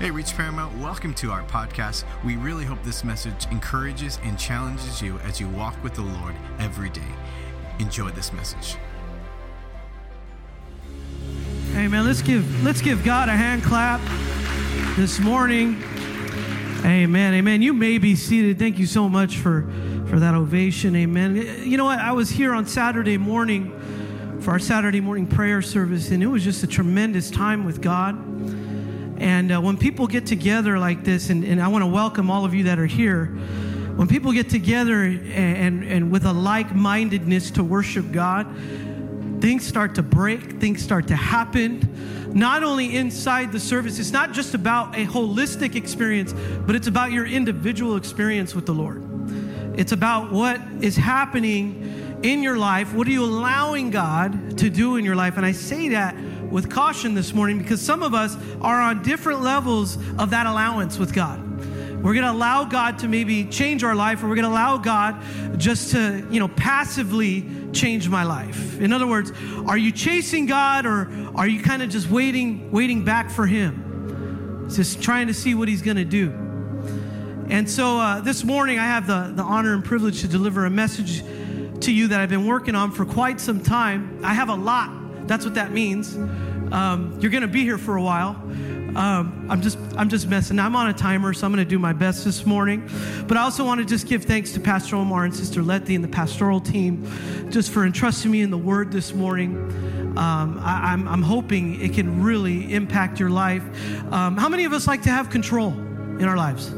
Hey, Reach Paramount, welcome to our podcast. We really hope this message encourages and challenges you as you walk with the Lord every day. Enjoy this message. Amen. Let's give let's give God a hand clap this morning. Amen. Amen. You may be seated. Thank you so much for for that ovation. Amen. You know what? I was here on Saturday morning for our Saturday morning prayer service, and it was just a tremendous time with God. And uh, when people get together like this, and, and I want to welcome all of you that are here, when people get together and, and, and with a like mindedness to worship God, things start to break, things start to happen. Not only inside the service, it's not just about a holistic experience, but it's about your individual experience with the Lord. It's about what is happening in your life. What are you allowing God to do in your life? And I say that with caution this morning because some of us are on different levels of that allowance with God. We're going to allow God to maybe change our life, or we're going to allow God just to, you know, passively change my life. In other words, are you chasing God, or are you kind of just waiting, waiting back for Him, just trying to see what He's going to do? And so uh, this morning, I have the, the honor and privilege to deliver a message to you that I've been working on for quite some time. I have a lot that's what that means. Um, you're going to be here for a while. Um, I'm just I'm just messing. I'm on a timer, so I'm going to do my best this morning. But I also want to just give thanks to Pastor Omar and Sister Letty and the pastoral team, just for entrusting me in the Word this morning. Um, I, am I'm, I'm hoping it can really impact your life. Um, how many of us like to have control in our lives?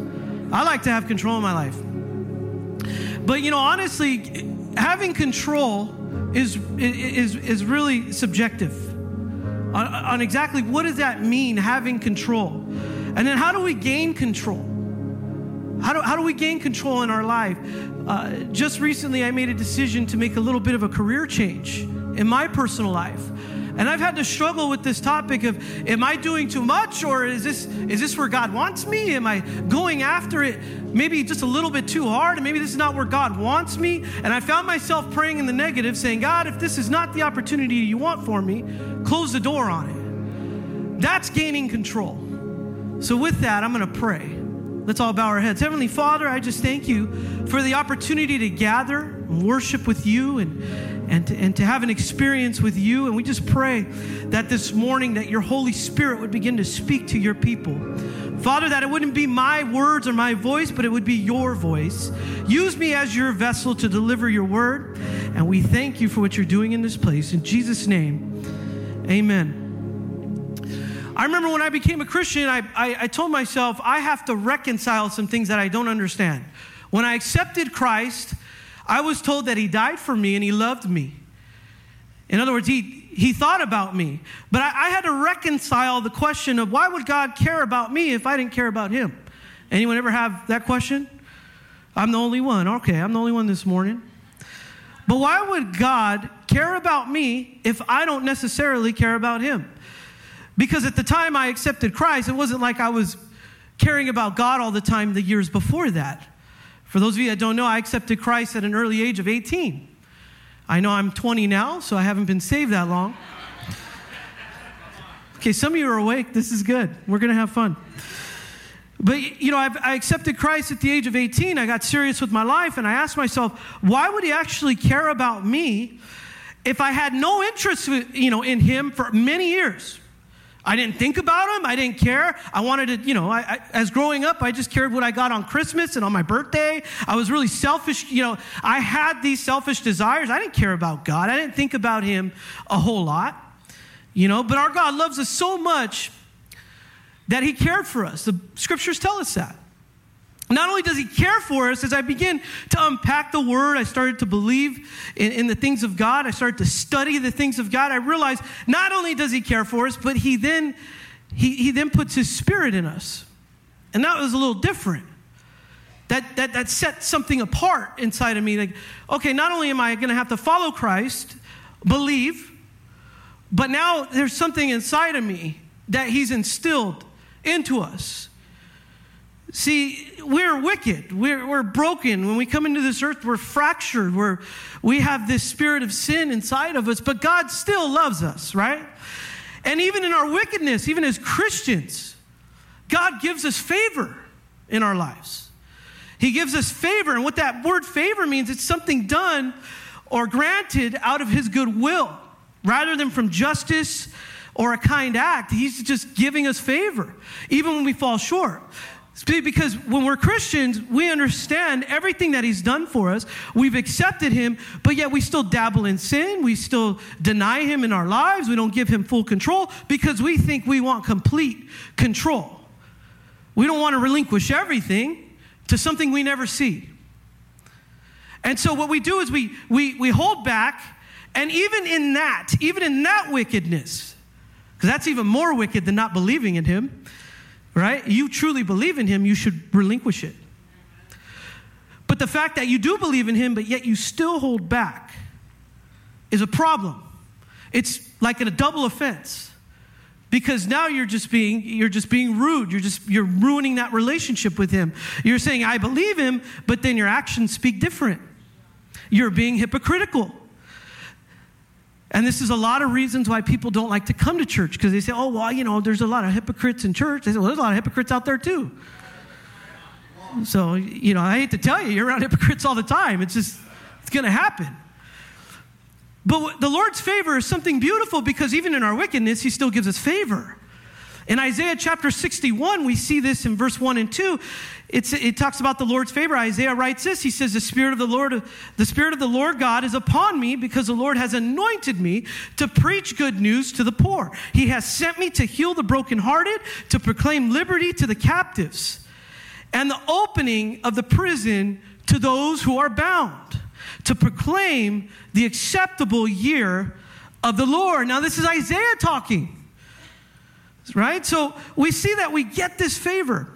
I like to have control in my life. But you know, honestly, having control is, is, is really subjective on, on exactly what does that mean, having control. And then how do we gain control? How do, how do we gain control in our life? Uh, just recently, I made a decision to make a little bit of a career change in my personal life. And I've had to struggle with this topic of am I doing too much or is this is this where God wants me? Am I going after it maybe just a little bit too hard and maybe this is not where God wants me? And I found myself praying in the negative saying, "God, if this is not the opportunity you want for me, close the door on it." That's gaining control. So with that, I'm going to pray. Let's all bow our heads. Heavenly Father, I just thank you for the opportunity to gather and worship with you and and to, and to have an experience with you. And we just pray that this morning that your Holy Spirit would begin to speak to your people. Father, that it wouldn't be my words or my voice, but it would be your voice. Use me as your vessel to deliver your word. And we thank you for what you're doing in this place. In Jesus' name, amen. I remember when I became a Christian, I, I, I, told myself I have to reconcile some things that I don't understand. When I accepted Christ, I was told that he died for me and he loved me. In other words, he, he thought about me. But I, I had to reconcile the question of why would God care about me if I didn't care about him? Anyone ever have that question? I'm the only one. Okay, I'm the only one this morning. But why would God care about me if I don't necessarily care about him? Because at the time I accepted Christ, it wasn't like I was caring about God all the time the years before that. For those of you that don't know, I accepted Christ at an early age of 18. I know I'm 20 now, so I haven't been saved that long. Okay, some of you are awake. This is good. We're going to have fun. But, you know, I've, i accepted Christ at the age of 18. I got serious with my life, and I asked myself, why would he actually care about me if I had no interest, you know, in him for many years? I didn't think about them. I didn't care. I wanted to, you know, I, I, as growing up, I just cared what I got on Christmas and on my birthday. I was really selfish. You know, I had these selfish desires. I didn't care about God. I didn't think about Him a whole lot, you know, but our God loves us so much that He cared for us. The scriptures tell us that. Not only does he care for us, as I begin to unpack the word, I started to believe in, in, the things of God. I started to study the things of God. I realized not only does he care for us, but he then he, he then puts his spirit in us. And that was a little different. That, that, that set something apart inside of me. Like, okay, not only am I going to have to follow Christ, believe, but now there's something inside of me that he's instilled into us See, we're wicked. We're, we're broken. When we come into this earth, we're fractured. We're, we have this spirit of sin inside of us, but God still loves us, right? And even in our wickedness, even as Christians, God gives us favor in our lives. He gives us favor. And what that word favor means, it's something done or granted out of his goodwill rather than from justice or a kind act. He's just giving us favor, even when we fall short. Because when we're Christians, we understand everything that He's done for us. We've accepted Him, but yet we still dabble in sin. We still deny Him in our lives. We don't give Him full control because we think we want complete control. We don't want to relinquish everything to something we never see. And so what we do is we, we, we hold back, and even in that, even in that wickedness, because that's even more wicked than not believing in Him right? You truly believe in him, you should relinquish it. But the fact that you do believe in him, but yet you still hold back, is a problem. It's like a double offense. Because now you're just being you're just being rude. You're just you're ruining that relationship with him. You're saying I believe him, but then your actions speak different. You're being hypocritical. And this is a lot of reasons why people don't like to come to church because they say, oh, well, you know, there's a lot of hypocrites in church. They say, well, there's a lot of hypocrites out there too. So, you know, I hate to tell you, you're around hypocrites all the time. It's just, it's going to happen. But the Lord's favor is something beautiful because even in our wickedness, He still gives us favor. In Isaiah chapter 61, we see this in verse 1 and 2. It's, it talks about the Lord's favor. Isaiah writes this. He says, The Spirit of the Lord, the Spirit of the Lord God is upon me because the Lord has anointed me to preach good news to the poor. He has sent me to heal the brokenhearted, to proclaim liberty to the captives, and the opening of the prison to those who are bound, to proclaim the acceptable year of the Lord. Now, this is Isaiah talking. Right? So we see that we get this favor,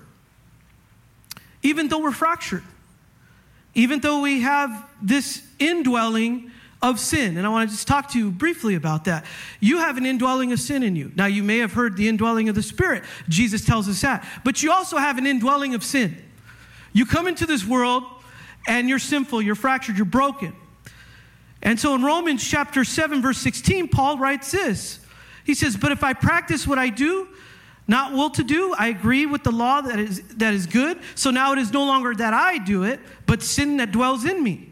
even though we're fractured, even though we have this indwelling of sin. And I want to just talk to you briefly about that. You have an indwelling of sin in you. Now, you may have heard the indwelling of the Spirit. Jesus tells us that. But you also have an indwelling of sin. You come into this world and you're sinful, you're fractured, you're broken. And so in Romans chapter 7, verse 16, Paul writes this he says, But if I practice what I do, not will to do, I agree with the law that is, that is good. So now it is no longer that I do it, but sin that dwells in me.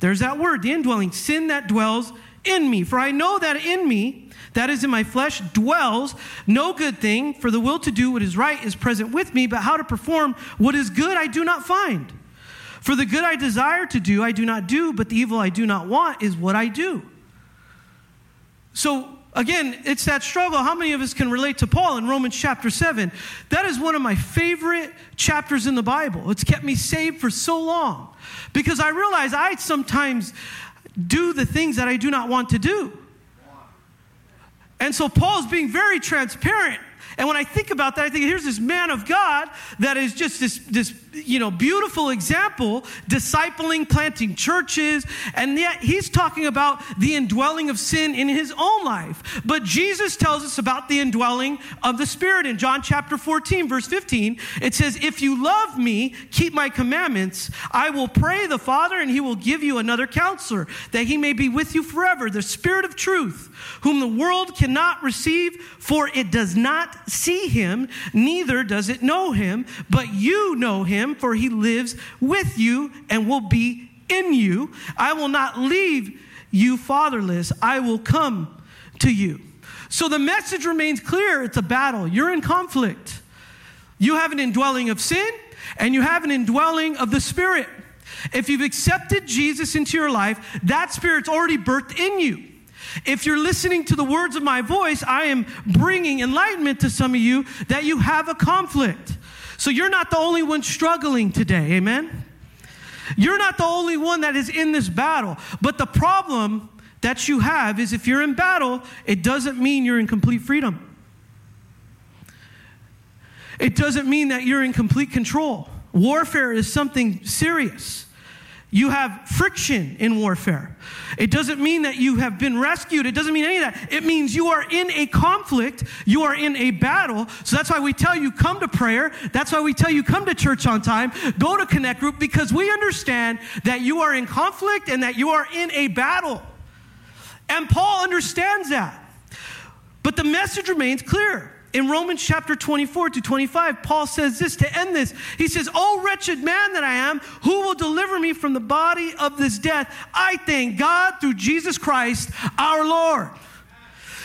There's that word, the indwelling, sin that dwells in me. For I know that in me, that is in my flesh, dwells no good thing, for the will to do what is right is present with me, but how to perform what is good I do not find. For the good I desire to do, I do not do, but the evil I do not want is what I do. So Again, it's that struggle. How many of us can relate to Paul in Romans chapter 7? That is one of my favorite chapters in the Bible. It's kept me saved for so long because I realize I sometimes do the things that I do not want to do. And so Paul's being very transparent and when I think about that, I think here's this man of God that is just this, this you know, beautiful example, discipling, planting churches, and yet he's talking about the indwelling of sin in his own life. But Jesus tells us about the indwelling of the Spirit in John chapter 14, verse 15. It says, If you love me, keep my commandments. I will pray the Father, and he will give you another counselor, that he may be with you forever, the Spirit of truth, whom the world cannot receive, for it does not see him, neither does it know him, but you know him, for he lives with you and will be in you. I will not leave you fatherless, I will come to you. So the message remains clear it's a battle. You're in conflict. You have an indwelling of sin, and you have an indwelling of the Spirit. If you've accepted Jesus into your life, that Spirit's already birthed in you. If you're listening to the words of my voice, I am bringing enlightenment to some of you that you have a conflict. So you're not the only one struggling today. Amen? You're not the only one that is in this battle. But the problem that you have is if you're in battle, it doesn't mean you're in complete freedom. It doesn't mean that you're in complete control. Warfare is something serious. You have friction in warfare. It doesn't mean that you have been rescued. It doesn't mean any of that. It means you are in a conflict. You are in a battle. So that's why we tell you come to prayer. That's why we tell you come to church on time. Go to Connect Group because we understand that you are in conflict and that you are in a battle. And Paul understands that. But the message remains clear. In Romans chapter 24 to 25, Paul says this to end this. He says, Oh, wretched man that I am, who will deliver me from the body of this death? I thank God through Jesus Christ our Lord.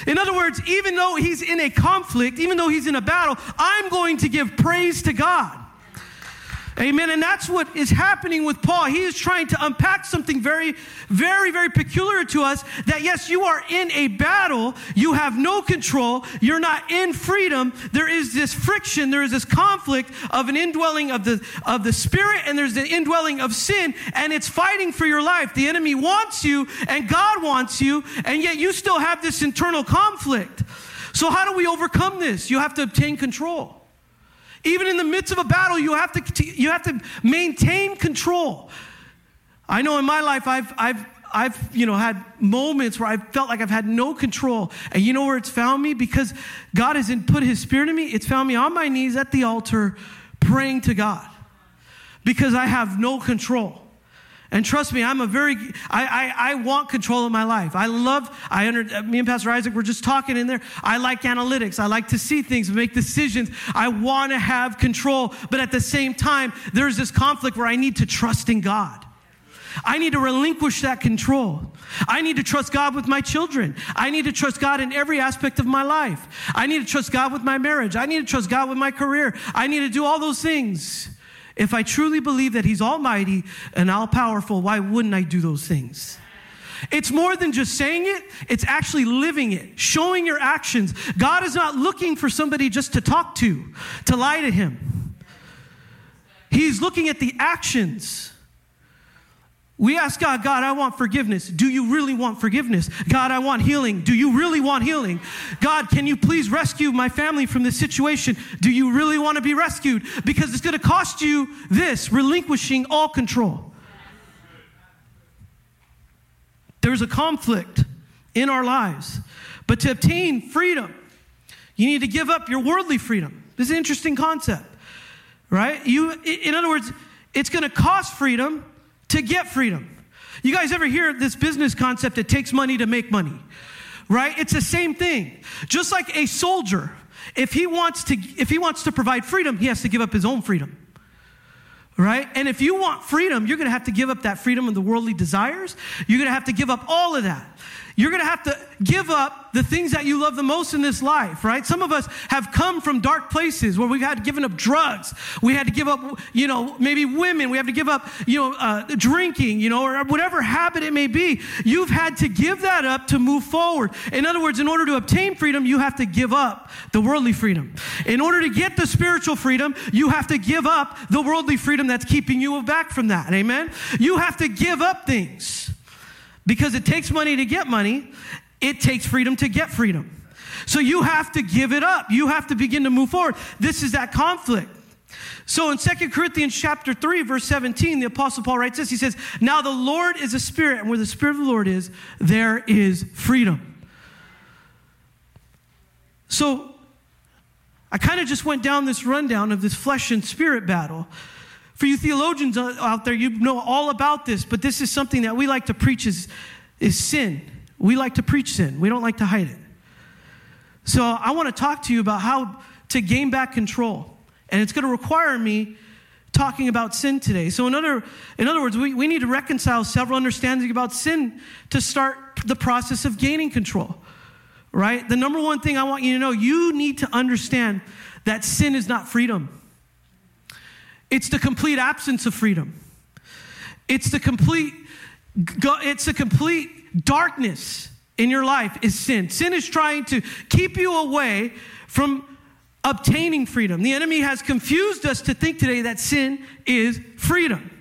In other words, even though he's in a conflict, even though he's in a battle, I'm going to give praise to God. Amen. And that's what is happening with Paul. He is trying to unpack something very, very, very peculiar to us that yes, you are in a battle. You have no control. You're not in freedom. There is this friction. There is this conflict of an indwelling of the, of the spirit and there's the indwelling of sin and it's fighting for your life. The enemy wants you and God wants you and yet you still have this internal conflict. So how do we overcome this? You have to obtain control. Even in the midst of a battle, you have to, you have to maintain control. I know in my life, I've, I've, I've, you know, had moments where I felt like I've had no control. And you know where it's found me? Because God hasn't put his spirit in me. It's found me on my knees at the altar praying to God. Because I have no control. And trust me, I'm a very, I, I, I, want control of my life. I love, I under, uh, me and Pastor Isaac were just talking in there. I like analytics. I like to see things, make decisions. I want to have control. But at the same time, there's this conflict where I need to trust in God. I need to relinquish that control. I need to trust God with my children. I need to trust God in every aspect of my life. I need to trust God with my marriage. I need to trust God with my career. I need to do all those things. If I truly believe that He's almighty and all powerful, why wouldn't I do those things? It's more than just saying it, it's actually living it, showing your actions. God is not looking for somebody just to talk to, to lie to Him. He's looking at the actions. We ask God, God, I want forgiveness. Do you really want forgiveness? God, I want healing. Do you really want healing? God, can you please rescue my family from this situation? Do you really want to be rescued? Because it's going to cost you this relinquishing all control. There's a conflict in our lives. But to obtain freedom, you need to give up your worldly freedom. This is an interesting concept, right? You, in other words, it's going to cost freedom to get freedom. You guys ever hear this business concept? It takes money to make money, right? It's the same thing. Just like a soldier, if he wants to, if he wants to provide freedom, he has to give up his own freedom. Right? And if you want freedom, you're going to have to give up that freedom of the worldly desires. You're going to have to give up all of that. You're going to have to give up the things that you love the most in this life, right? Some of us have come from dark places where we've had to give up drugs. We had to give up, you know, maybe women. We have to give up, you know, uh, drinking, you know, or whatever habit it may be. You've had to give that up to move forward. In other words, in order to obtain freedom, you have to give up the worldly freedom. In order to get the spiritual freedom, you have to give up the worldly freedom that's keeping you back from that. Amen? You have to give up things. Because it takes money to get money, it takes freedom to get freedom. So you have to give it up. You have to begin to move forward. This is that conflict. So in Second Corinthians chapter 3 verse 17 the apostle Paul writes this he says now the Lord is a spirit and where the spirit of the Lord is there is freedom. So I kind of just went down this rundown of this flesh and spirit battle for you theologians out there, you know all about this, but this is something that we like to preach is, is sin. We like to preach sin. We don't like to hide it. So I want to talk to you about how to gain back control. And it's going to require me talking about sin today. So in other, in other words, we, we need to reconcile several understandings about sin to start the process of gaining control. Right? The number one thing I want you to know, you need to understand that sin is not freedom. It's the complete absence of freedom. It's the complete it's the complete darkness in your life is sin. Sin is trying to keep you away from obtaining freedom. The enemy has confused us to think today that sin is freedom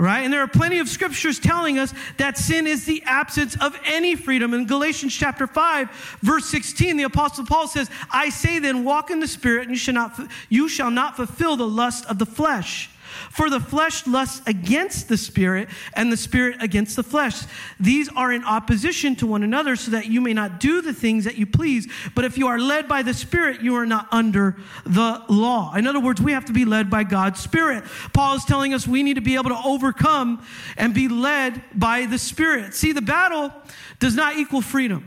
right? And there are plenty of scriptures telling us that sin is the absence of any freedom. In Galatians chapter 5, verse 16, the apostle Paul says, I say then, walk in the spirit, and you shall not, you shall not fulfill the lust of the flesh. For the flesh lusts against the spirit, and the spirit against the flesh. These are in opposition to one another, so that you may not do the things that you please. But if you are led by the spirit, you are not under the law. In other words, we have to be led by God's spirit. Paul is telling us we need to be able to overcome and be led by the spirit. See, the battle does not equal freedom.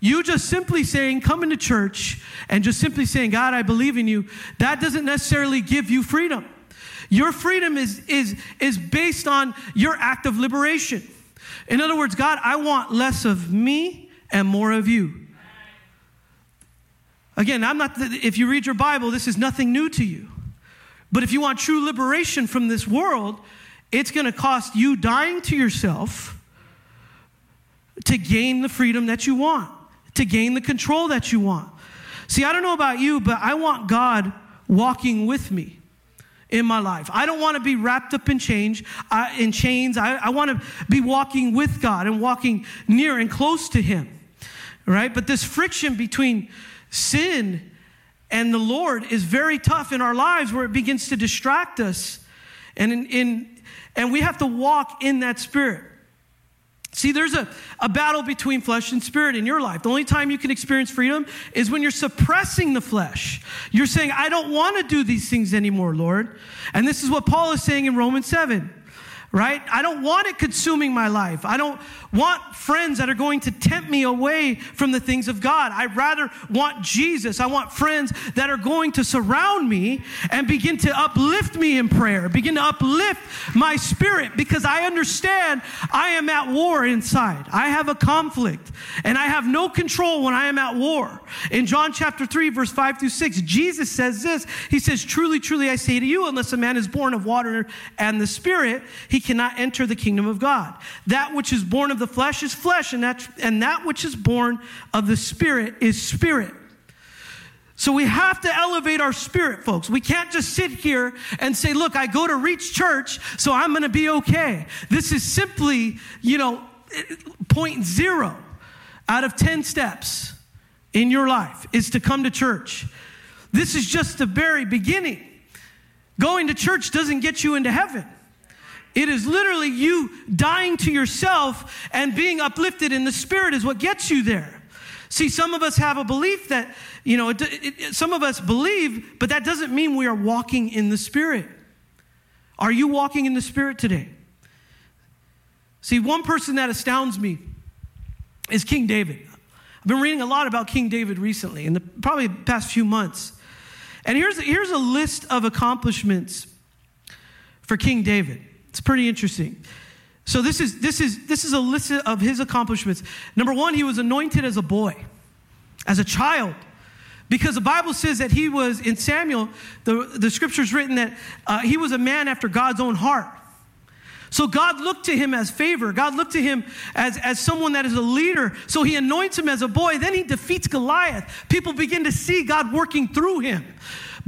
You just simply saying, coming to church and just simply saying, God, I believe in you, that doesn't necessarily give you freedom. Your freedom is, is, is based on your act of liberation. In other words, God, I want less of me and more of you. Again, I'm not, if you read your Bible, this is nothing new to you. But if you want true liberation from this world, it's going to cost you dying to yourself to gain the freedom that you want, to gain the control that you want. See, I don't know about you, but I want God walking with me in my life. I don't want to be wrapped up in change, uh, in chains. I, I want to be walking with God and walking near and close to Him, right? But this friction between sin and the Lord is very tough in our lives where it begins to distract us. And, in, in and we have to walk in that spirit. See, there's a, a battle between flesh and spirit in your life. The only time you can experience freedom is when you're suppressing the flesh. You're saying, I don't want to do these things anymore, Lord. And this is what Paul is saying in Romans 7 right? I don't want it consuming my life. I don't want friends that are going to tempt me away from the things of God. I rather want Jesus. I want friends that are going to surround me and begin to uplift me in prayer, begin to uplift my spirit because I understand I am at war inside. I have a conflict and I have no control when I am at war. In John chapter 3, verse 5 through 6, Jesus says this He says, Truly, truly, I say to you, unless a man is born of water and the Spirit, he cannot enter the kingdom of God. That which is born of the flesh is flesh, and that, and that which is born of the spirit is spirit. So we have to elevate our spirit, folks. We can't just sit here and say, look, I go to reach church, so I'm going to be okay. This is simply, you know, point zero out of 10 steps in your life is to come to church. This is just the very beginning. Going to church doesn't get you into heaven. It is literally you dying to yourself and being uplifted in the spirit is what gets you there. See, some of us have a belief that, you know, it, it, some of us believe, but that doesn't mean we are walking in the spirit. Are you walking in the spirit today? See, one person that astounds me is King David. I've been reading a lot about King David recently, in the probably past few months. And here's, here's a list of accomplishments for King David. It's pretty interesting. So this is this is this is a list of his accomplishments. Number one, he was anointed as a boy, as a child. Because the Bible says that he was, in Samuel, the, the scripture's written that uh, he was a man after God's own heart. So God looked to him as favor. God looked to him as, as someone that is a leader. So he anoints him as a boy. Then he defeats Goliath. People begin to see God working through him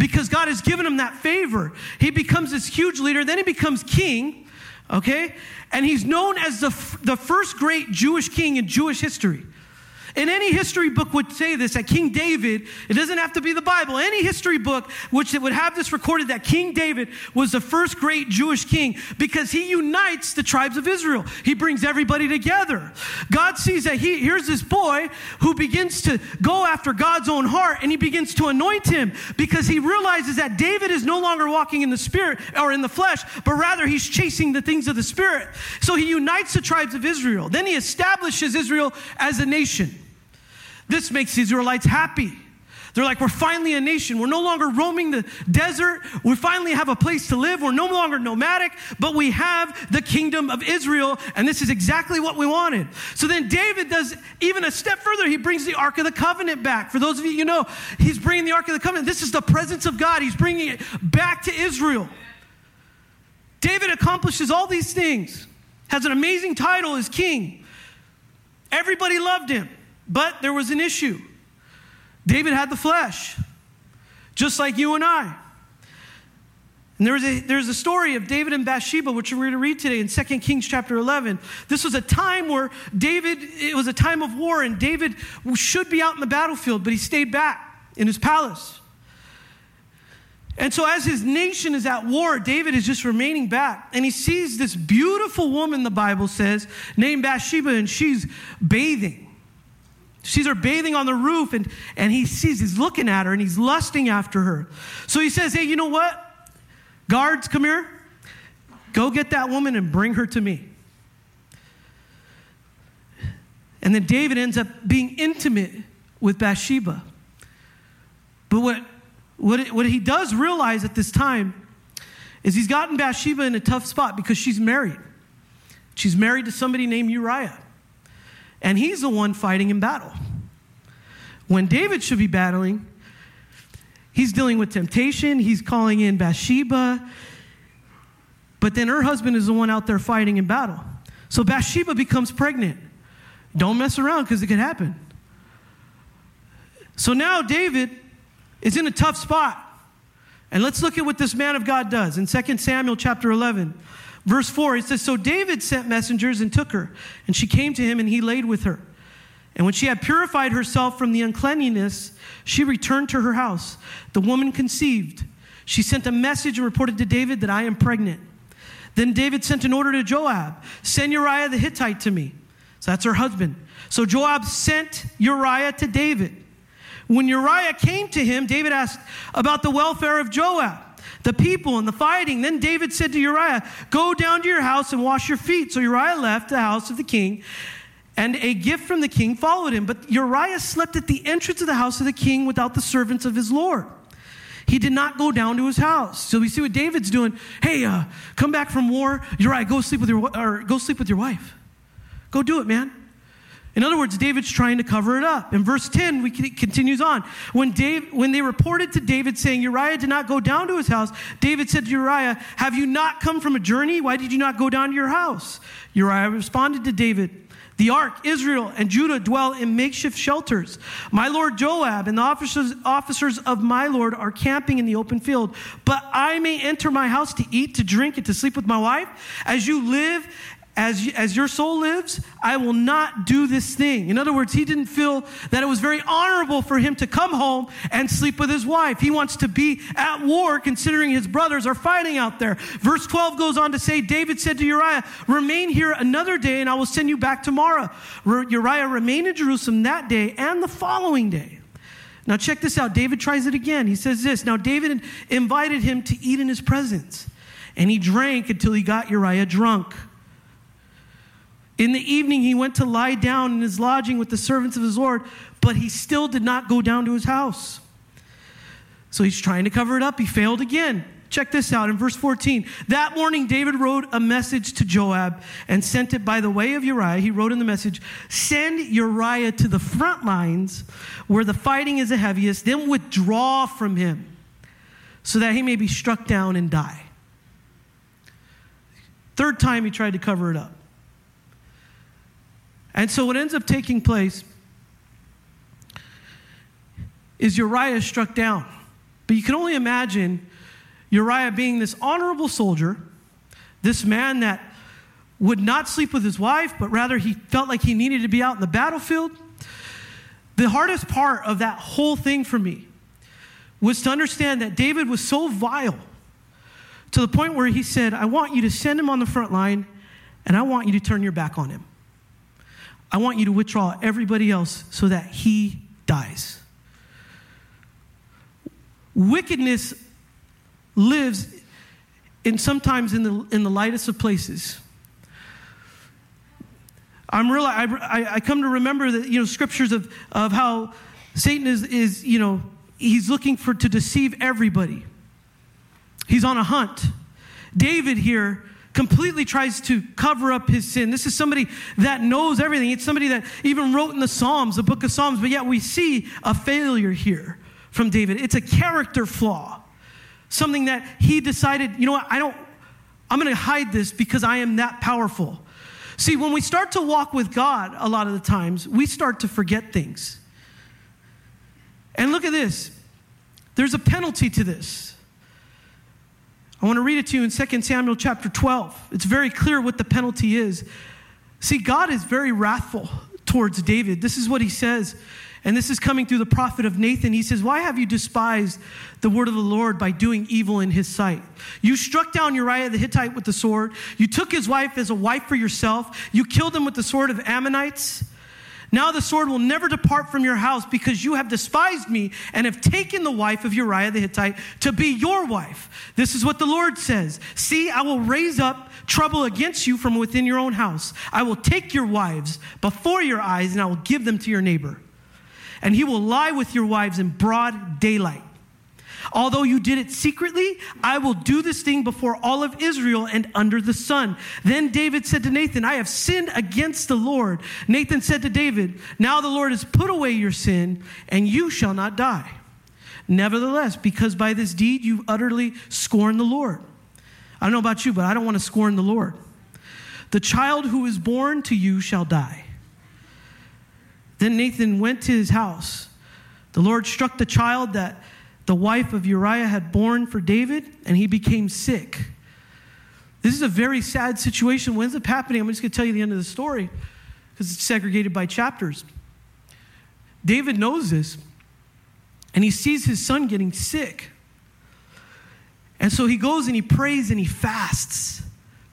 because God has given him that favor. He becomes this huge leader, then he becomes king, okay? And he's known as the, the first great Jewish king in Jewish history. And any history book would say this that King David, it doesn't have to be the Bible, any history book which would have this recorded that King David was the first great Jewish king because he unites the tribes of Israel. He brings everybody together. God sees that he, here's this boy who begins to go after God's own heart and he begins to anoint him because he realizes that David is no longer walking in the spirit or in the flesh, but rather he's chasing the things of the spirit. So he unites the tribes of Israel. Then he establishes Israel as a nation. This makes the Israelites happy. They're like, we're finally a nation. We're no longer roaming the desert. We finally have a place to live. We're no longer nomadic, but we have the kingdom of Israel, and this is exactly what we wanted. So then David does even a step further. He brings the Ark of the Covenant back. For those of you you know, he's bringing the Ark of the Covenant. This is the presence of God. He's bringing it back to Israel. David accomplishes all these things, has an amazing title as king. Everybody loved him. But there was an issue. David had the flesh, just like you and I. And there's a, there's a story of David and Bathsheba, which we're going to read today in 2 Kings chapter 11. This was a time where David, it was a time of war, and David should be out in the battlefield, but he stayed back in his palace. And so, as his nation is at war, David is just remaining back. And he sees this beautiful woman, the Bible says, named Bathsheba, and she's bathing. Sees her bathing on the roof, and, and he sees, he's looking at her and he's lusting after her. So he says, Hey, you know what? Guards, come here. Go get that woman and bring her to me. And then David ends up being intimate with Bathsheba. But what, what, what he does realize at this time is he's gotten Bathsheba in a tough spot because she's married. She's married to somebody named Uriah. And he's the one fighting in battle. When David should be battling, he's dealing with temptation, he's calling in Bathsheba, but then her husband is the one out there fighting in battle. So Bathsheba becomes pregnant. Don't mess around because it could happen. So now David is in a tough spot. And let's look at what this man of God does. In 2 Samuel chapter 11, verse 4, it says So David sent messengers and took her, and she came to him, and he laid with her. And when she had purified herself from the uncleanness, she returned to her house. The woman conceived. She sent a message and reported to David that I am pregnant. Then David sent an order to Joab send Uriah the Hittite to me. So that's her husband. So Joab sent Uriah to David. When Uriah came to him, David asked about the welfare of Joab, the people, and the fighting. Then David said to Uriah, Go down to your house and wash your feet. So Uriah left the house of the king, and a gift from the king followed him. But Uriah slept at the entrance of the house of the king without the servants of his Lord. He did not go down to his house. So we see what David's doing. Hey, uh, come back from war. Uriah, go sleep with your or go sleep with your wife. Go do it, man. In other words, David's trying to cover it up. In verse 10, we continues on. When, Dave, when they reported to David saying Uriah did not go down to his house, David said to Uriah, Have you not come from a journey? Why did you not go down to your house? Uriah responded to David, The ark, Israel, and Judah dwell in makeshift shelters. My lord Joab and the officers, officers of my lord are camping in the open field. But I may enter my house to eat, to drink, and to sleep with my wife. As you live as, as your soul lives, I will not do this thing. In other words, he didn't feel that it was very honorable for him to come home and sleep with his wife. He wants to be at war considering his brothers are fighting out there. Verse 12 goes on to say, David said to Uriah, Remain here another day and I will send you back tomorrow. Uriah remained in Jerusalem that day and the following day. Now, check this out. David tries it again. He says this Now, David invited him to eat in his presence, and he drank until he got Uriah drunk. In the evening, he went to lie down in his lodging with the servants of his Lord, but he still did not go down to his house. So he's trying to cover it up. He failed again. Check this out in verse 14. That morning, David wrote a message to Joab and sent it by the way of Uriah. He wrote in the message Send Uriah to the front lines where the fighting is the heaviest, then withdraw from him so that he may be struck down and die. Third time he tried to cover it up. And so what ends up taking place is Uriah is struck down. But you can only imagine Uriah being this honorable soldier, this man that would not sleep with his wife, but rather he felt like he needed to be out in the battlefield. The hardest part of that whole thing for me was to understand that David was so vile to the point where he said, I want you to send him on the front line and I want you to turn your back on him. I want you to withdraw everybody else so that he dies. Wickedness lives in sometimes in the, in the lightest of places. I'm real, I, I, come to remember that, you know, scriptures of, of how Satan is, is, you know, he's looking for to deceive everybody. He's on a hunt. David here completely tries to cover up his sin. This is somebody that knows everything. It's somebody that even wrote in the Psalms, the book of Psalms, but yet we see a failure here from David. It's a character flaw. Something that he decided, you know what, I don't, I'm going to hide this because I am that powerful. See, when we start to walk with God, a lot of the times, we start to forget things. And look at this there's a penalty to this. I want to read it to you in 2 Samuel chapter 12. It's very clear what the penalty is. See, God is very wrathful towards David. This is what he says. And this is coming through the prophet of Nathan. He says, Why have you despised the word of the Lord by doing evil in his sight? You struck down Uriah the Hittite with the sword. You took his wife as a wife for yourself. You killed him with the sword of Ammonites. Now the sword will never depart from your house because you have despised me and have taken the wife of Uriah the Hittite to be your wife. This is what the Lord says See, I will raise up trouble against you from within your own house. I will take your wives before your eyes and I will give them to your neighbor. And he will lie with your wives in broad daylight. Although you did it secretly, I will do this thing before all of Israel and under the sun. Then David said to Nathan, I have sinned against the Lord. Nathan said to David, Now the Lord has put away your sin, and you shall not die. Nevertheless, because by this deed you utterly scorn the Lord. I don't know about you, but I don't want to scorn the Lord. The child who is born to you shall die. Then Nathan went to his house. The Lord struck the child that the wife of Uriah had borne for David, and he became sick. This is a very sad situation. What ends up happening? I'm just going to tell you the end of the story because it's segregated by chapters. David knows this, and he sees his son getting sick. And so he goes and he prays and he fasts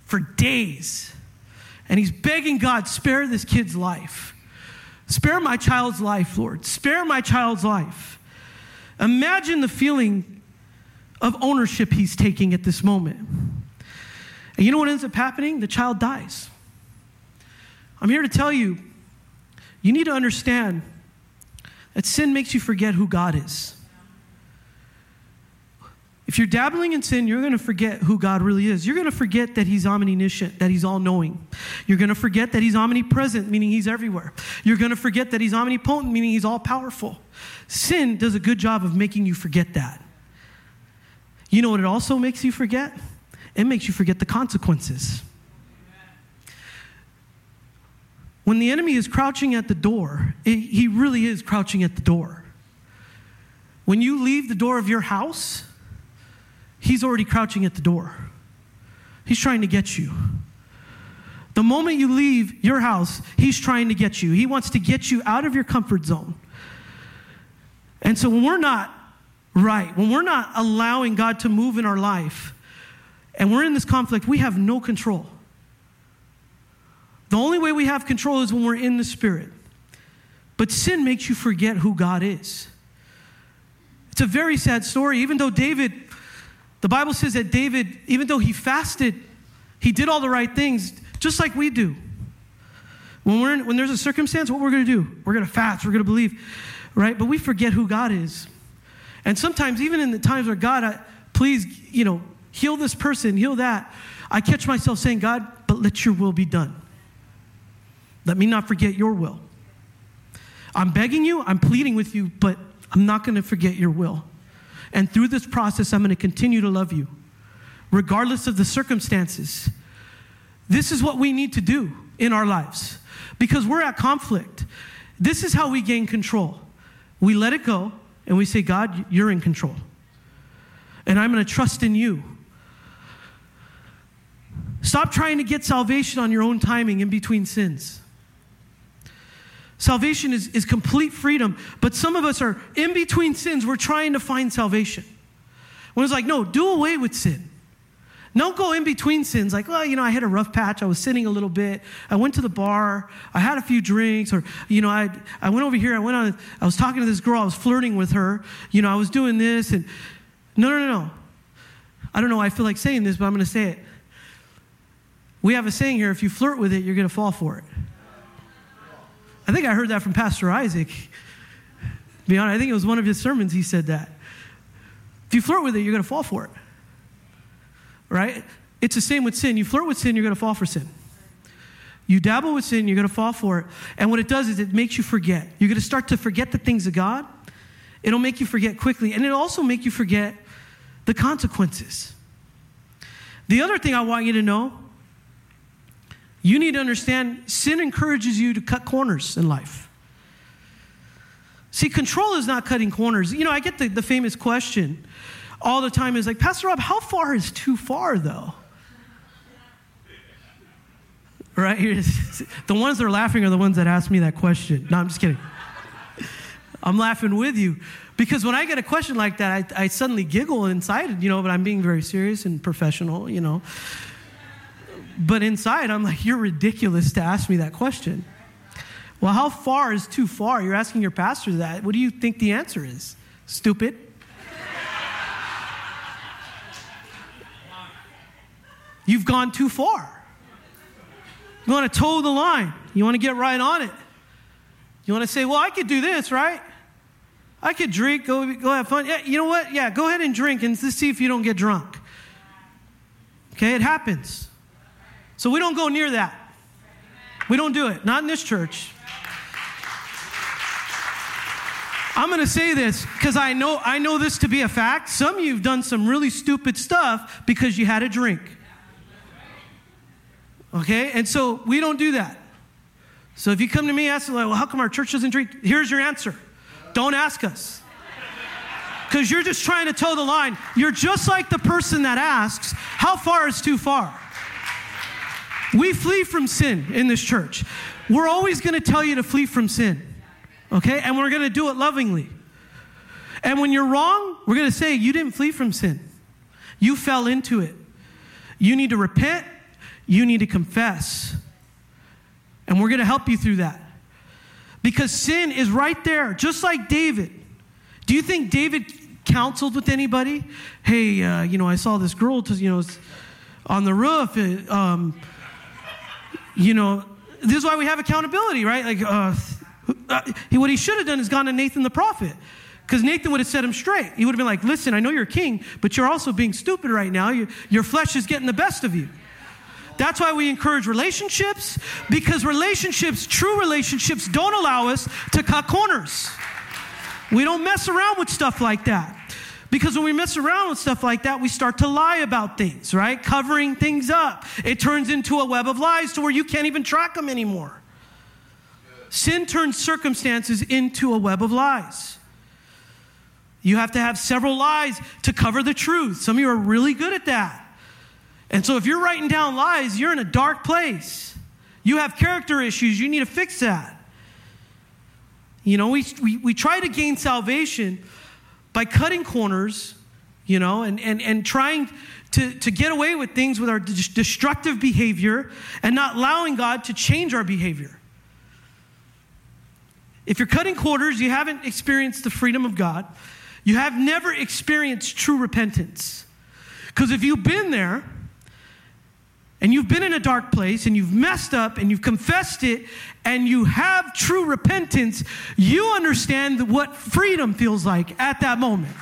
for days. And he's begging God, spare this kid's life. Spare my child's life, Lord. Spare my child's life. Imagine the feeling of ownership he's taking at this moment. And you know what ends up happening? The child dies. I'm here to tell you, you need to understand that sin makes you forget who God is. If you're dabbling in sin, you're going to forget who God really is. You're going to forget that He's omniscient, that He's all knowing. You're going to forget that He's omnipresent, meaning He's everywhere. You're going to forget that He's omnipotent, meaning He's all powerful. Sin does a good job of making you forget that. You know what it also makes you forget? It makes you forget the consequences. When the enemy is crouching at the door, he really is crouching at the door. When you leave the door of your house, he's already crouching at the door. He's trying to get you. The moment you leave your house, he's trying to get you. He wants to get you out of your comfort zone. And so when we're not right, when we're not allowing God to move in our life, and we're in this conflict, we have no control. The only way we have control is when we're in the Spirit. But sin makes you forget who God is. It's a very sad story. Even though David, the Bible says that David, even though he fasted, he did all the right things, just like we do. When, we're in, when there's a circumstance, what we're going to do? We're going to fast, we're going to believe right? But we forget who God is. And sometimes, even in the times where God, I, please, you know, heal this person, heal that, I catch myself saying, God, but let your will be done. Let me not forget your will. I'm begging you, I'm pleading with you, but I'm not going to forget your will. And through this process, I'm going to continue to love you, regardless of the circumstances. This is what we need to do in our lives because we're at conflict. This is how we gain control. We let it go and we say, God, you're in control. And I'm going to trust in you. Stop trying to get salvation on your own timing in between sins. Salvation is, is complete freedom, but some of us are in between sins, we're trying to find salvation. When it's like, no, do away with sin. Don't go in between sins like, well, you know, I had a rough patch. I was sinning a little bit. I went to the bar. I had a few drinks. Or, you know, I, I went over here. I went on, I was talking to this girl. I was flirting with her. You know, I was doing this. And no, no, no, no. I don't know I feel like saying this, but I'm going to say it. We have a saying here if you flirt with it, you're going to fall for it. I think I heard that from Pastor Isaac. Be honest, I think it was one of his sermons he said that. If you flirt with it, you're going to fall for it right? It's the same with sin. You flirt with sin, you're going to fall for sin. You dabble with sin, you're going to fall for it. And what it does is it makes you forget. You're going to start to forget the things of God. It'll make you forget quickly, and it'll also make you forget the consequences. The other thing I want you to know you need to understand sin encourages you to cut corners in life. See, control is not cutting corners. You know, I get the, the famous question all the time is like, Pastor Rob, how far is too far though? Right? The ones that are laughing are the ones that ask me that question. No, I'm just kidding. I'm laughing with you because when I get a question like that, I, I suddenly giggle inside, you know, but I'm being very serious and professional, you know. But inside, I'm like, you're ridiculous to ask me that question. Well, how far is too far? You're asking your pastor that. What do you think the answer is? Stupid. You've gone too far. You want to toe the line. You want to get right on it. You want to say, well, I could do this, right? I could drink, go, go have fun. Yeah, you know what? Yeah, go ahead and drink and see if you don't get drunk. Okay, it happens. So we don't go near that. We don't do it. Not in this church. I'm going to say this because I know I know this to be a fact. Some of you've done some really stupid stuff because you had a drink. Okay? And so we don't do that. So if you come to me asking, like, well, how come our church doesn't drink? Here's your answer don't ask us. Because you're just trying to toe the line. You're just like the person that asks, how far is too far? We flee from sin in this church. We're always going to tell you to flee from sin, okay? And we're going to do it lovingly. And when you're wrong, we're going to say, You didn't flee from sin, you fell into it. You need to repent, you need to confess. And we're going to help you through that. Because sin is right there, just like David. Do you think David counseled with anybody? Hey, uh, you know, I saw this girl, you know, on the roof. Uh, um, you know, this is why we have accountability, right? Like, uh, uh, what he should have done is gone to Nathan the prophet. Because Nathan would have set him straight. He would have been like, listen, I know you're a king, but you're also being stupid right now. You, your flesh is getting the best of you. That's why we encourage relationships, because relationships, true relationships, don't allow us to cut corners. We don't mess around with stuff like that. Because when we mess around with stuff like that, we start to lie about things, right? Covering things up. It turns into a web of lies to where you can't even track them anymore. Sin turns circumstances into a web of lies. You have to have several lies to cover the truth. Some of you are really good at that. And so if you're writing down lies, you're in a dark place. You have character issues, you need to fix that. You know, we, we, we try to gain salvation by cutting corners, you know, and, and, and trying to, to get away with things with our destructive behavior and not allowing God to change our behavior. If you're cutting corners, you haven't experienced the freedom of God. You have never experienced true repentance. Because if you've been there and you've been in a dark place and you've messed up and you've confessed it and you have true repentance, you understand what freedom feels like at that moment.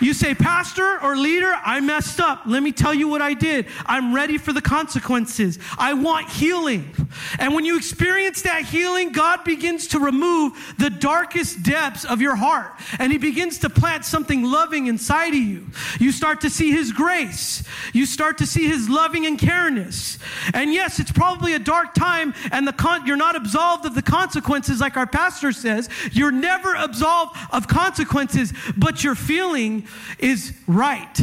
You say, Pastor or leader, I messed up. Let me tell you what I did. I'm ready for the consequences. I want healing. And when you experience that healing, God begins to remove the darkest depths of your heart. And He begins to plant something loving inside of you. You start to see His grace. You start to see His loving and careness. And yes, it's probably a dark time, and the con- you're not absolved of the consequences, like our pastor says. You're never absolved of consequences, but you're feeling is right.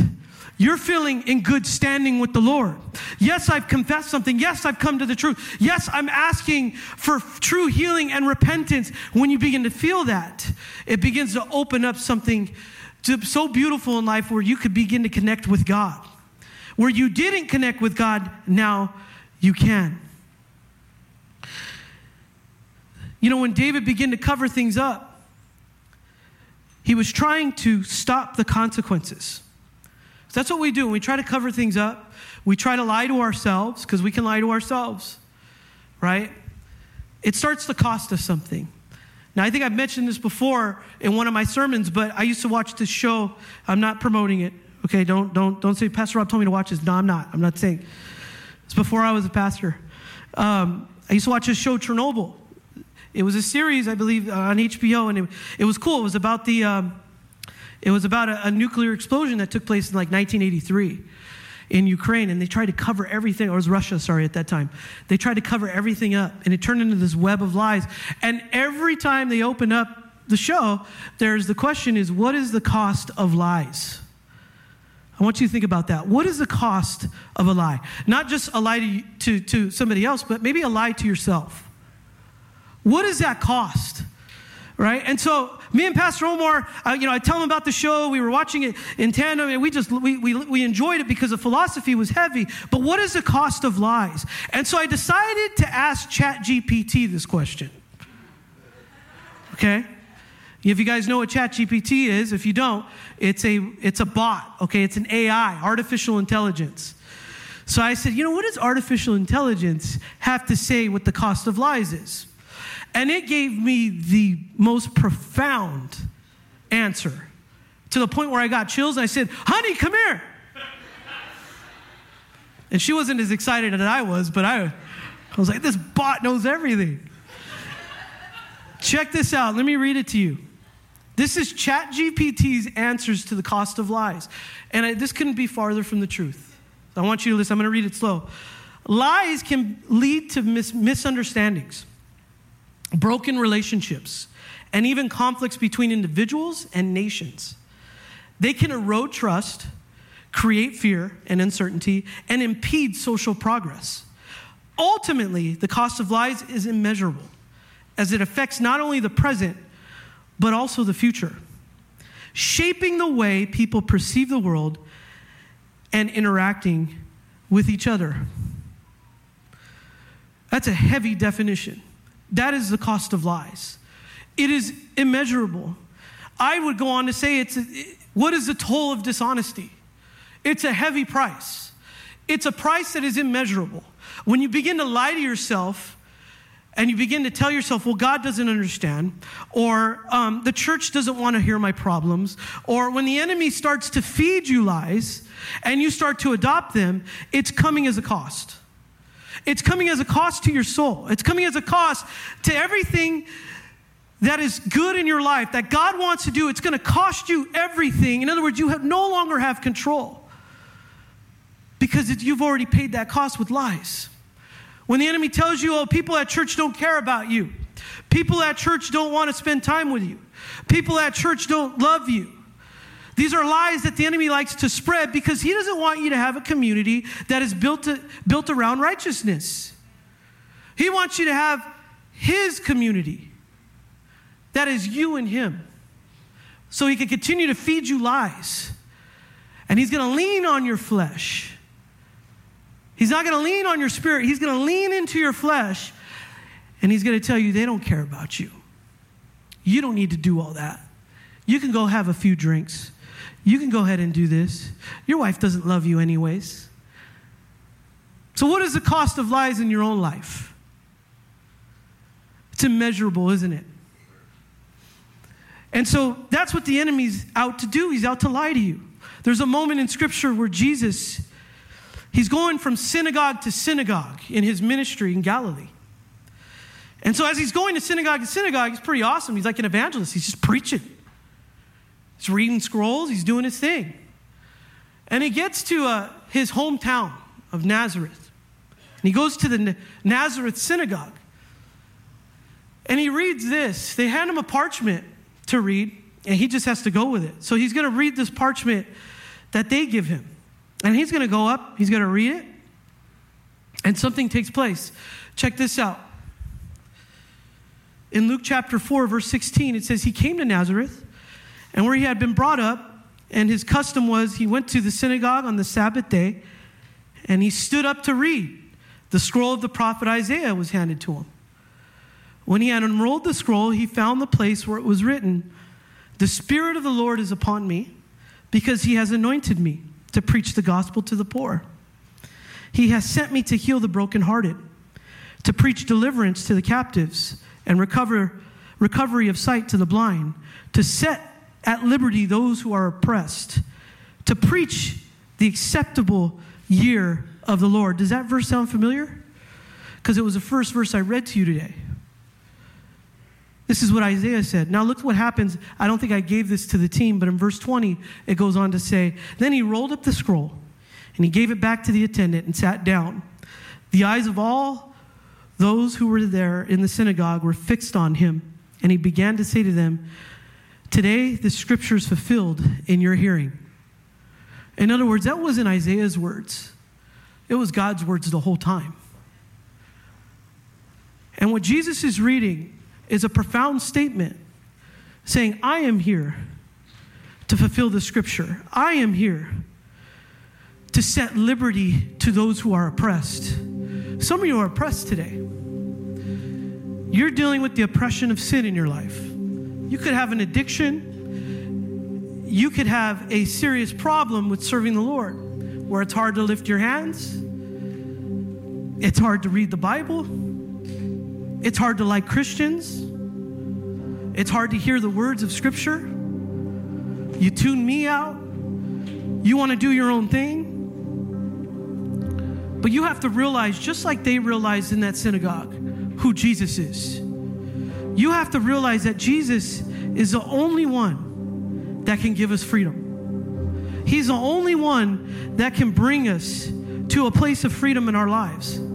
You're feeling in good standing with the Lord. Yes, I've confessed something. Yes, I've come to the truth. Yes, I'm asking for true healing and repentance. When you begin to feel that, it begins to open up something so beautiful in life where you could begin to connect with God. Where you didn't connect with God, now you can. You know, when David began to cover things up, he was trying to stop the consequences. That's what we do. We try to cover things up. We try to lie to ourselves because we can lie to ourselves, right? It starts to cost us something. Now, I think I've mentioned this before in one of my sermons, but I used to watch this show. I'm not promoting it. Okay, don't don't don't say Pastor Rob told me to watch this. No, I'm not. I'm not saying. It's before I was a pastor. Um, I used to watch this show Chernobyl. It was a series, I believe, uh, on HBO, and it, it was cool. It was about the, um, it was about a, a, nuclear explosion that took place in like 1983 in Ukraine, and they tried to cover everything, or it was Russia, sorry, at that time. They tried to cover everything up, and it turned into this web of lies. And every time they open up the show, there's the question is, what is the cost of lies? I want you to think about that. What is the cost of a lie? Not just a lie to, to, to somebody else, but maybe a lie to yourself. What does that cost? right? And so me and Pastor Omar, uh, you know, I tell him about the show. We were watching it in tandem, and we just we, we we enjoyed it because the philosophy was heavy. But what is the cost of lies? And so I decided to ask ChatGPT this question. Okay. If you guys know what ChatGPT is, if you don't, it's a it's a bot. Okay, it's an AI, artificial intelligence. So I said, you know, what does artificial intelligence have to say what the cost of lies is? And it gave me the most profound answer to the point where I got chills. And I said, honey, come here. And she wasn't as excited as I was, but I, I was like, this bot knows everything. Check this out. Let me read it to you. This is ChatGPT's answers to the cost of lies. And I, this couldn't be farther from the truth. I want you to listen. I'm going to read it slow. Lies can lead to mis- misunderstandings, broken relationships, and even conflicts between individuals and nations. They can erode trust, create fear and uncertainty, and impede social progress. Ultimately, the cost of lies is immeasurable as it affects not only the present, but also the future, shaping the way people perceive the world and interacting with each other. That's a heavy definition. That is the cost of lies. It is immeasurable. I would go on to say it's a, what is the toll of dishonesty? It's a heavy price. It's a price that is immeasurable. When you begin to lie to yourself, and you begin to tell yourself, well, God doesn't understand, or um, the church doesn't want to hear my problems, or when the enemy starts to feed you lies and you start to adopt them, it's coming as a cost. It's coming as a cost to your soul. It's coming as a cost to everything that is good in your life that God wants to do. It's going to cost you everything. In other words, you have no longer have control because it, you've already paid that cost with lies. When the enemy tells you, oh, people at church don't care about you, people at church don't want to spend time with you, people at church don't love you. These are lies that the enemy likes to spread because he doesn't want you to have a community that is built, to, built around righteousness. He wants you to have his community that is you and him. So he can continue to feed you lies. And he's going to lean on your flesh. He's not going to lean on your spirit. He's going to lean into your flesh and he's going to tell you they don't care about you. You don't need to do all that. You can go have a few drinks. You can go ahead and do this. Your wife doesn't love you, anyways. So, what is the cost of lies in your own life? It's immeasurable, isn't it? And so that's what the enemy's out to do. He's out to lie to you. There's a moment in Scripture where Jesus He's going from synagogue to synagogue in his ministry in Galilee. And so, as he's going to synagogue to synagogue, he's pretty awesome. He's like an evangelist, he's just preaching. He's reading scrolls, he's doing his thing. And he gets to uh, his hometown of Nazareth. And he goes to the Nazareth synagogue. And he reads this. They hand him a parchment to read, and he just has to go with it. So he's going to read this parchment that they give him. And he's going to go up, he's going to read it, and something takes place. Check this out. In Luke chapter 4, verse 16, it says, He came to Nazareth, and where he had been brought up, and his custom was he went to the synagogue on the Sabbath day, and he stood up to read. The scroll of the prophet Isaiah was handed to him. When he had unrolled the scroll, he found the place where it was written, The Spirit of the Lord is upon me, because he has anointed me to preach the gospel to the poor. He has sent me to heal the brokenhearted, to preach deliverance to the captives, and recover, recovery of sight to the blind, to set at liberty those who are oppressed, to preach the acceptable year of the Lord. Does that verse sound familiar? Because it was the first verse I read to you today. This is what Isaiah said. Now, look what happens. I don't think I gave this to the team, but in verse 20, it goes on to say Then he rolled up the scroll and he gave it back to the attendant and sat down. The eyes of all those who were there in the synagogue were fixed on him, and he began to say to them, Today the scripture is fulfilled in your hearing. In other words, that wasn't Isaiah's words, it was God's words the whole time. And what Jesus is reading is a profound statement saying, I am here to fulfill the scripture. I am here to set liberty to those who are oppressed. Some of you are oppressed today. You're dealing with the oppression of sin in your life. You could have an addiction. You could have a serious problem with serving the Lord, where it's hard to lift your hands, it's hard to read the Bible, it's hard to like Christians, it's hard to hear the words of Scripture. You tune me out. You want to do your own thing. But you have to realize, just like they realized in that synagogue, who Jesus is. You have to realize that Jesus is the only one that can give us freedom. He's the only one that can bring us to a place of freedom in our lives. In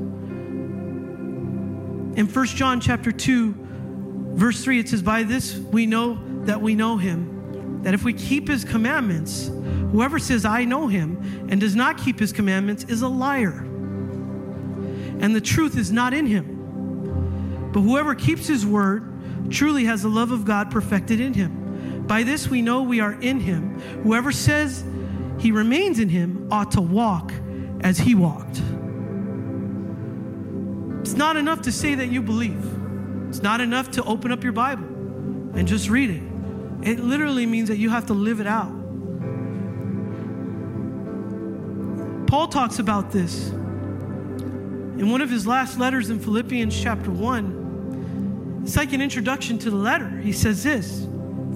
1 John chapter 2, verse 3, it says, By this we know that we know him, that if we keep his commandments, whoever says, I know him, and does not keep his commandments is a liar and the truth is not in him. But whoever keeps his word truly has the love of God perfected in him. By this we know we are in him. Whoever says he remains in him ought to walk as he walked. It's not enough to say that you believe, it's not enough to open up your Bible and just read it. It literally means that you have to live it out. Paul talks about this in one of his last letters in Philippians chapter 1, it's like an introduction to the letter. He says this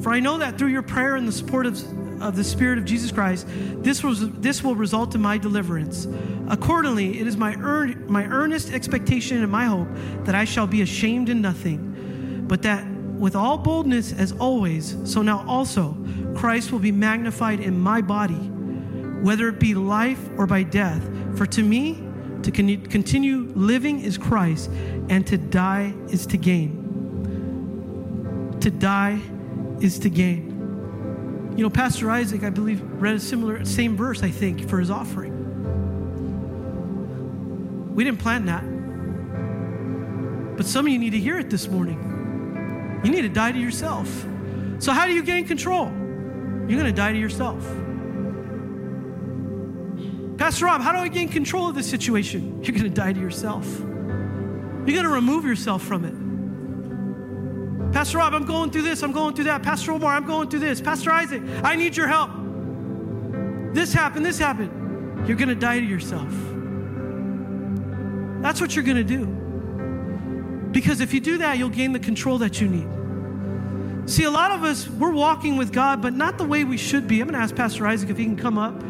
For I know that through your prayer and the support of, of the Spirit of Jesus Christ, this, was, this will result in my deliverance. Accordingly, it is my, my earnest expectation and my hope that I shall be ashamed in nothing, but that with all boldness as always, so now also Christ will be magnified in my body, whether it be life or by death. For to me, to continue living is Christ, and to die is to gain. To die is to gain. You know, Pastor Isaac, I believe, read a similar, same verse, I think, for his offering. We didn't plan that. But some of you need to hear it this morning. You need to die to yourself. So, how do you gain control? You're going to die to yourself. Pastor Rob, how do I gain control of this situation? You're going to die to yourself. You're going to remove yourself from it. Pastor Rob, I'm going through this, I'm going through that. Pastor Omar, I'm going through this. Pastor Isaac, I need your help. This happened, this happened. You're going to die to yourself. That's what you're going to do. Because if you do that, you'll gain the control that you need. See, a lot of us, we're walking with God, but not the way we should be. I'm going to ask Pastor Isaac if he can come up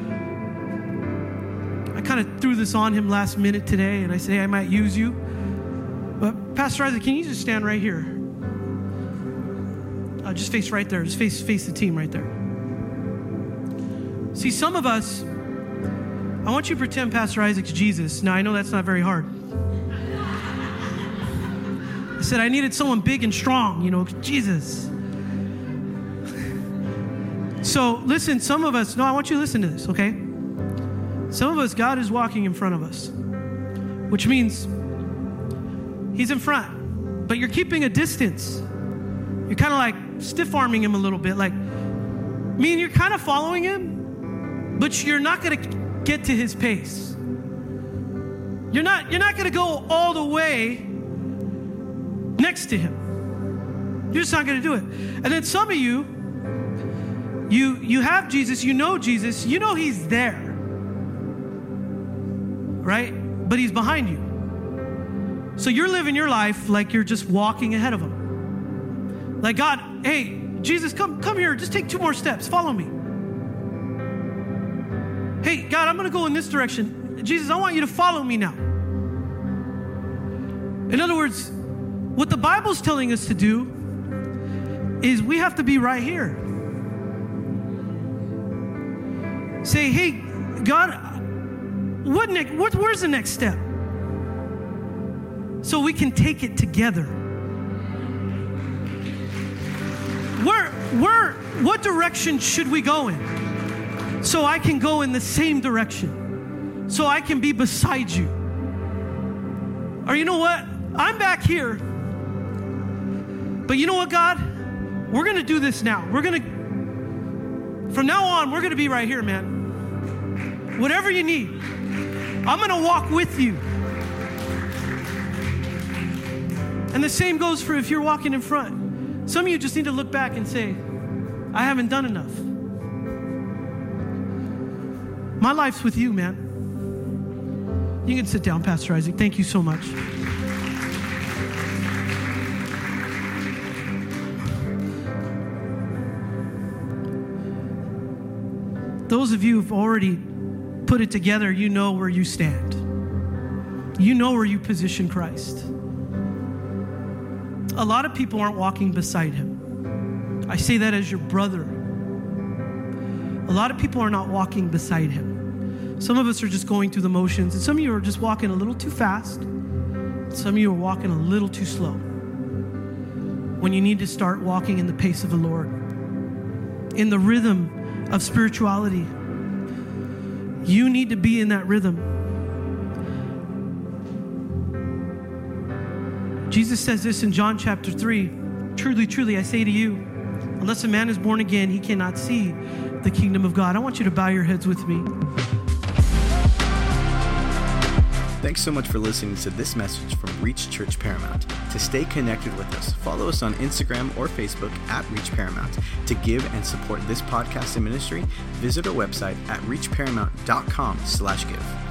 I kind of threw this on him last minute today, and I hey, I might use you. But Pastor Isaac, can you just stand right here? Just face right there. Just face face the team right there. See, some of us, I want you to pretend Pastor Isaac's Jesus. Now, I know that's not very hard. I said I needed someone big and strong, you know, Jesus. So, listen, some of us, no, I want you to listen to this, okay? Some of us, God is walking in front of us, which means He's in front, but you're keeping a distance. You're kind of like stiff arming Him a little bit. Like, I mean, you're kind of following Him, but you're not going to get to His pace. You're not, you're not going to go all the way next to Him. You're just not going to do it. And then some of you, you you have Jesus, you know Jesus, you know he's there right? But he's behind you. So you're living your life like you're just walking ahead of him. Like God, hey, Jesus, come come here, just take two more steps. Follow me. Hey, God, I'm going to go in this direction. Jesus, I want you to follow me now. In other words, what the Bible's telling us to do is we have to be right here. Say, hey, God, what next, what, where's the next step? So we can take it together. Where, what direction should we go in? So I can go in the same direction. So I can be beside you. Or you know what? I'm back here. But you know what, God? we're going to do this now. We're going to, from now on, we're going to be right here, man. Whatever you need, I'm going to walk with you. And the same goes for if you're walking in front. Some of you just need to look back and say, I haven't done enough. My life's with you, man. You can sit down, Pastor Isaac. Thank you so much. Those of you who've already put it together, you know where you stand. You know where you position Christ. A lot of people aren't walking beside him. I say that as your brother. A lot of people are not walking beside him. Some of us are just going through the motions, and some of you are just walking a little too fast. Some of you are walking a little too slow. When you need to start walking in the pace of the Lord, in the rhythm of spirituality, you need to be in that rhythm. Jesus says this in John chapter 3 Truly, truly, I say to you, unless a man is born again, he cannot see the kingdom of God. I want you to bow your heads with me. Thanks so much for listening to this message from Reach Church Paramount. To stay connected with us, follow us on Instagram or Facebook at Reach Paramount. To give and support this podcast and ministry, visit our website at reachparamount.com slash give.